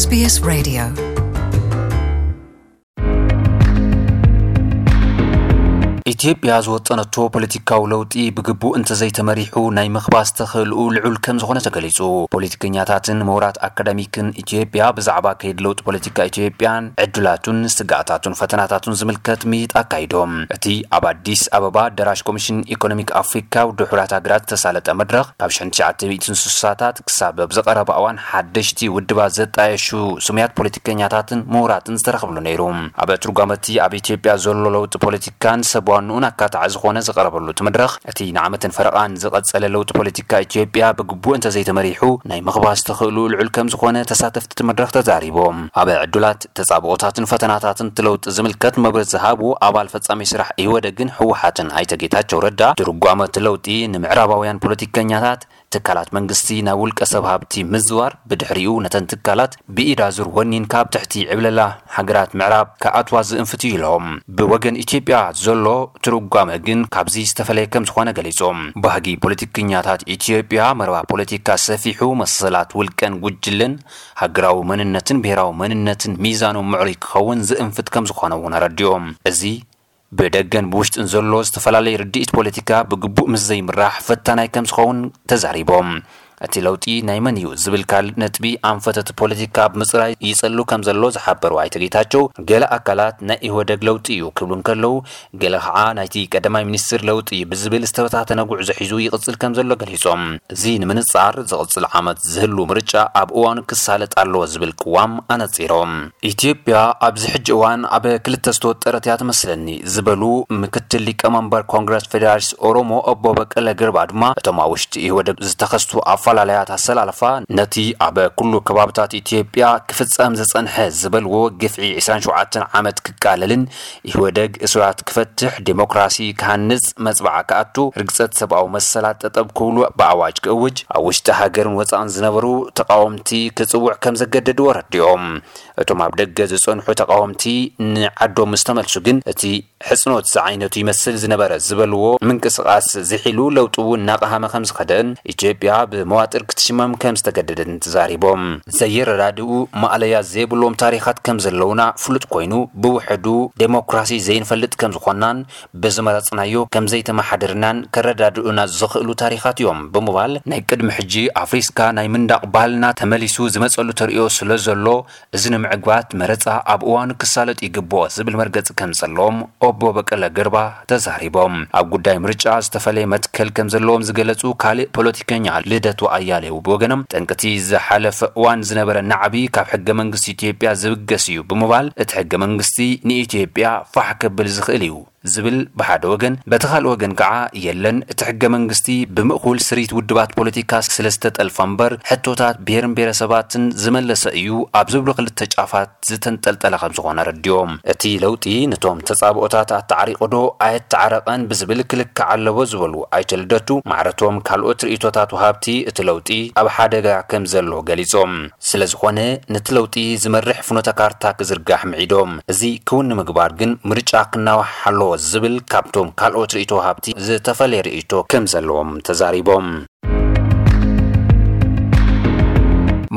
SBS Radio ኢትዮጵያ ዝወጠነቶ ፖለቲካዊ ለውጢ ብግቡእ እንተዘይተመሪሑ ናይ ምኽባስ ተኽእልኡ ልዑል ከም ዝኾነ ተገሊጹ ፖለቲከኛታትን ምሁራት ኣካዳሚክን ኢትዮጵያ ብዛዕባ ከይዲ ለውጢ ፖለቲካ ኢትዮጵያን ዕድላቱን፣ ስግኣታቱን ፈተናታቱን ዝምልከት ምይይጥ ኣካይዶም። እቲ ኣብ ኣዲስ ኣበባ ኣዳራሽ ኮሚሽን ኢኮኖሚክ ኣፍሪካ ውድሑራት ሃገራት ዝተሳለጠ መድረኽ ካብ ሽሕን ትሽዓተ ሚእትን ስሳታት ክሳብ ኣብዚ ቀረባ እዋን ሓደሽቲ ውድባት ዘጣየሹ ስሙያት ፖለቲከኛታትን ምሁራትን ዝተረኽብሉ ነይሩ። ኣብ ትርጓመ እቲ ኣብ ኢትዮጵያ ዘሎ ለውጢ ፖለቲካ ካን ሰብ ዋንኡን ኣካታዒ ዝኾነ ዝቐረበሉ እቲ መድረኽ፣ እቲ ንዓመትን ፈረቓን ዝቐጸለ ለውጢ ፖለቲካ ኢትዮጵያ ብግቡእ እንተዘይተመሪሑ ናይ ምኽባስ ተኽእልኡ ልዑል ከምዝኾነ ተሳተፍቲ እቲ መድረኽ ተዛሪቦም። ኣብ ዕዱላት፣ ተጻብኦታትን ፈተናታትን እቲ ለውጢ ዝምልከት መብርህ ዝሃቡ ኣባል ፈጻሚ ስራሕ ኢህወደግን ህወሓትን ኣይተ ጌታቸው ረዳ፣ ትርጓመ እቲ ለውጢ ንምዕራባውያን ፖለቲከኛታት፣ ትካላት መንግስቲ ናብ ውልቀ ሰብ ሃብቲ ምዝዋር ብድሕሪኡ ነተን ትካላት ብኢድ ኣዙር ወኒንካ ኣብ ትሕቲ ዕብለላ ሃገራት ምዕራብ ክኣትዋ ዝእንፍት እዩ ኢሎ። ብወገን ኢትዮጵያ ዘሎ ትርጓመ ግን ካብዚ ዝተፈለየ ከምዝኾነ ገሊፁ። ባህጊ ፖለቲከኛታት ኢትዮጵያ መረባ ፖለቲካ ሰፊሑ መሰላት ውልቀን ጉጅለን፣ ሃገራዊ መንነትን ብሄራዊ መንነትን ሚዛኖም ምዕሩይ ክኸውን ዝእንፍት ከምዝኾነ እውን ኣረዲኡ። እዚ ብደገን ብውሽጥን ዘሎ ዝተፈላለየ ርድኢት ፖለቲካ ብግቡእ ምስ ዘይምራሕ ፈታናይ ከምዝኸውን ተዛሪቦም። እቲ ለውጢ ናይ መን እዩ ዝብል ካልእ ነጥቢ ኣንፈት እቲ ፖለቲካ ኣብ ምፅራይ ይፀሉ ከምዘሎ ዝሓበሩ ኣይተ ጌታቸው፣ ገለ ኣካላት ናይ ኢህወደግ ለውጢ እዩ ክብሉ እንከለው ገለ ከዓ ናይቲ ቀዳማይ ሚኒስትር ለውጢ እዩ ብዝብል ዝተበታተነ ጉዕዞ ሒዙ ይቕፅል ከምዘሎ ገሊፆም። እዚ ንምንፃር ዝቕፅል ዓመት ዝህሉ ምርጫ ኣብ እዋኑ ክሳለጥ ኣለዎ ዝብል ቅዋም ኣነፂሮም። ኢትዮጵያ ኣብዚ ሕጂ እዋን ኣብ ክልተ ዝተወጠረት እያ ትመስለኒ ዝበሉ ምክትል ሊቀመንበር ኮንግረስ ፌዴራሊስት ኦሮሞ ኦቦ በቀለ ገርባ ድማ እቶም ኣብ ውሽጢ ኢህወደግ ዝተኸስቱ ኣፈላለያት ኣሰላልፋ ነቲ ኣብ ኩሉ ከባብታት ኢትዮጵያ ክፍፀም ዝፀንሐ ዝበልዎ ግፍዒ ዕስራን ሸውዓተን ዓመት ክቃለልን ኢህወደግ እሱራት ክፈትሕ፣ ዴሞክራሲ ክሃንጽ፣ መጽብዓ ክኣቱ፣ ርግጸት ሰብኣዊ መሰላት ጠጠው ክብሉ ብኣዋጅ ክእውጅ፣ ኣብ ውሽጢ ሃገርን ወጻእን ዝነበሩ ተቓወምቲ ክጽውዕ ከም ዘገደድዎ ኣረዲኦም። እቶም ኣብ ደገ ዝጸንሑ ተቓወምቲ ንዓዶም ምስ ተመልሱ ግን እቲ ሕጽኖት ዝዓይነቱ ይመስል ዝነበረ ዝበልዎ ምንቅስቓስ ዝሒሉ ለውጢ'ውን እናቐሃመ ከም ዝኸደን ኢትዮጵያ ብመዋጥር ክትሽመም ከም ዝተገደደትን ተዛሪቦም። ዘይረዳድኡ ማእለያ ዘይብሎም ታሪኻት ከም ዘለዉና ፍሉጥ ኮይኑ፣ ብውሕዱ ደሞክራሲ ዘይንፈልጥ ከም ዝኾንናን ብዝመረጽናዮ ከም ዘይተመሓደርናን ከረዳድኡና ዝኽእሉ ታሪኻት እዮም ብምባል፣ ናይ ቅድሚ ሕጂ ኣፍሪስካ ናይ ምንዳቕ ባህልና ተመሊሱ ዝመጸሉ ተርእዮ ስለ ዘሎ፣ እዚ ንምዕግባት መረጻ ኣብ እዋኑ ክሳለጥ ይግብኦ ዝብል መርገጺ ከም ዘለዎም ኦቦ በቀለ ገርባ ተዛሪቦም። ኣብ ጉዳይ ምርጫ ዝተፈለየ መትከል ከምዘለዎም ዝገለፁ ካሊእ ፖለቲከኛ ልደቱ ኣያሌው ብወገኖም ጠንቂ እቲ ዝሓለፈ እዋን ዝነበረ ናዕቢ ካብ ሕገ መንግስቲ ኢትዮጵያ ዝብገስ እዩ ብምባል እቲ ሕገ መንግስቲ ንኢትዮጵያ ፋሕ ከብል ዝኽእል እዩ ዝብል ብሓደ ወገን በቲ ካልእ ወገን ከዓ የለን እቲ ሕገ መንግስቲ ብምእኹል ስሪት ውድባት ፖለቲካ ስለዝተጠልፈ እምበር ሕቶታት ብሄርን ብሄረሰባትን ዝመለሰ እዩ ኣብ ዝብሉ ክልተ ጫፋት ዝተንጠልጠለ ከምዝኾነ ኣረዲኦም። እቲ ለውጢ ንቶም ተፃብኦታት ኣተዓሪቑ ዶ ኣየተዓረቐን ብዝብል ክልካዕ ኣለዎ ዝበሉ ኣይተ ልደቱ፣ ማዕረ'ቶም ካልኦት ርኢቶታት ወሃብቲ እቲ ለውጢ ኣብ ሓደጋ ከምዘሎ ገሊፆም። ስለዝኾነ ነቲ ለውጢ ዝመርሕ ፍኖተ ካርታ ክዝርጋሕ ምዒዶም። እዚ ክውን ንምግባር ግን ምርጫ ክናዋሕ ኣለዎ ዝብል ካብቶም ካልኦት ርኢቶ ወሃብቲ ዝተፈለየ ርኢቶ ከምዘለዎም ተዛሪቦም።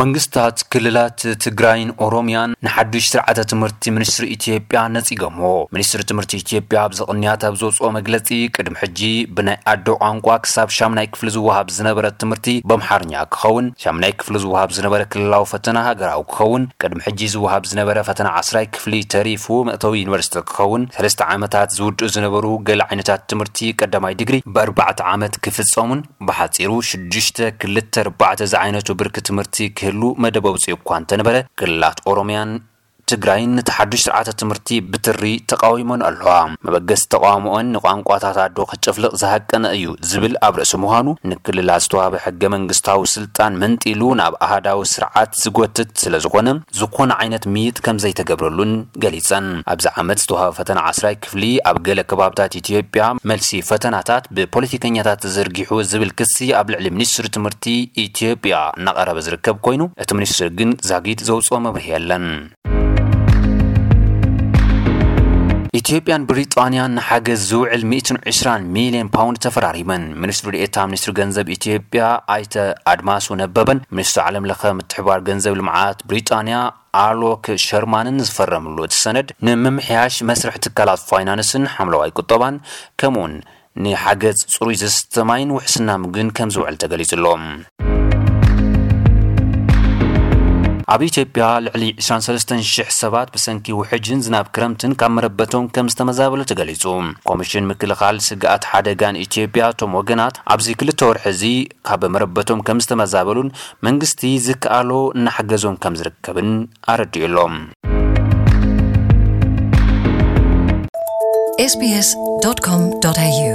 መንግስታት ክልላት ትግራይን ኦሮሚያን ንሓዱሽ ስርዓተ ትምህርቲ ሚኒስትሪ ኢትዮጵያ ነጺገሞ ሚኒስትሪ ትምህርቲ ኢትዮጵያ ኣብዚ ቅንያት ኣብ ዘውፅኦ መግለፂ ቅድሚ ሕጂ ብናይ ኣዶ ቋንቋ ክሳብ ሻምናይ ክፍሊ ዝወሃብ ዝነበረ ትምህርቲ በምሓርኛ ክኸውን ሻምናይ ክፍሊ ዝወሃብ ዝነበረ ክልላዊ ፈተና ሃገራዊ ክኸውን ቅድሚ ሕጂ ዝወሃብ ዝነበረ ፈተና ዓስራይ ፍሉይ ተሪፉ መእተዊ ዩኒቨርሲቲ ክኸውን ሰለስተ ዓመታት ዝውድኡ ዝነበሩ ገለ ዓይነታት ትምህርቲ ቀዳማይ ዲግሪ ብኣርባዕተ ዓመት ክፍጸሙን ብሓጺሩ ሽዱሽተ ክልተ ኣርባዕተ ዝዓይነቱ ብርኪ ትምህርቲ ክህሉ መደብ ኣውጺኡ እኳ እንተነበረ ክልላት ኦሮምያን ትግራይን ነቲ ሓዱሽ ስርዓተ ትምህርቲ ብትሪ ተቓዊመንኦ ኣለዋ። መበገሲ ተቓውሞኦን ንቋንቋታት ኣዶ ከጨፍልቕ ዝሃቀነ እዩ ዝብል ኣብ ርእሲ ምዃኑ ንክልላት ዝተዋህበ ሕገ መንግስታዊ ስልጣን መንጢሉ ናብ ኣሃዳዊ ስርዓት ዝጎትት ስለዝኾነ፣ ዝኾነ ዓይነት ምይይጥ ከምዘይተገብረሉን ገሊፀን። ኣብዚ ዓመት ዝተውሃበ ፈተና ዓስራይ ክፍሊ ኣብ ገለ ከባብታት ኢትዮጵያ መልሲ ፈተናታት ብፖለቲከኛታት ተዘርጊሑ ዝብል ክሲ ኣብ ልዕሊ ሚኒስትሪ ትምህርቲ ኢትዮጵያ እናቐረበ ዝርከብ ኮይኑ እቲ ሚኒስትሪ ግን ዛጊት ዘውፅኦ መብርሂ የለን። ኢትዮጵያን ብሪጣንያን ንሓገዝ ዝውዕል ሚእትን ዕስራን ሚልዮን ፓውንድ ተፈራሪመን። ሚኒስትሪ ዴኤታ ሚኒስትሪ ገንዘብ ኢትዮጵያ ኣይተ ኣድማሱ ነበበን ሚኒስትሪ ዓለም ለኸ ምትሕብባር ገንዘብ ልምዓት ብሪጣንያ ኣሎክ ሸርማንን ዝፈረምሉ እቲ ሰነድ ንምምሕያሽ መስርሕ ትካላት ፋይናንስን ሓምለዋይ ቁጠባን ከምኡውን ንሓገዝ ፅሩይ ዝስተ ማይን ውሕስና ምግብን ከም ዝውዕል ተገሊፁ ኣሎ። ኣብ ኢትዮጵያ ልዕሊ 23 ሽሕ ሰባት ብሰንኪ ውሕጅን ዝናብ ክረምትን ካብ መረበቶም ከም ዝተመዛበሉ ተገሊጹ። ኮሚሽን ምክልኻል ስግኣት ሓደጋን ኢትዮጵያ እቶም ወገናት ኣብዚ ክልተ ወርሒ እዚ ካብ መረበቶም ከም ዝተመዛበሉን መንግስቲ ዝከኣሎ እናሓገዞም ከምዝርከብን ኣረዲኡ ኣሎ። sbs.com.au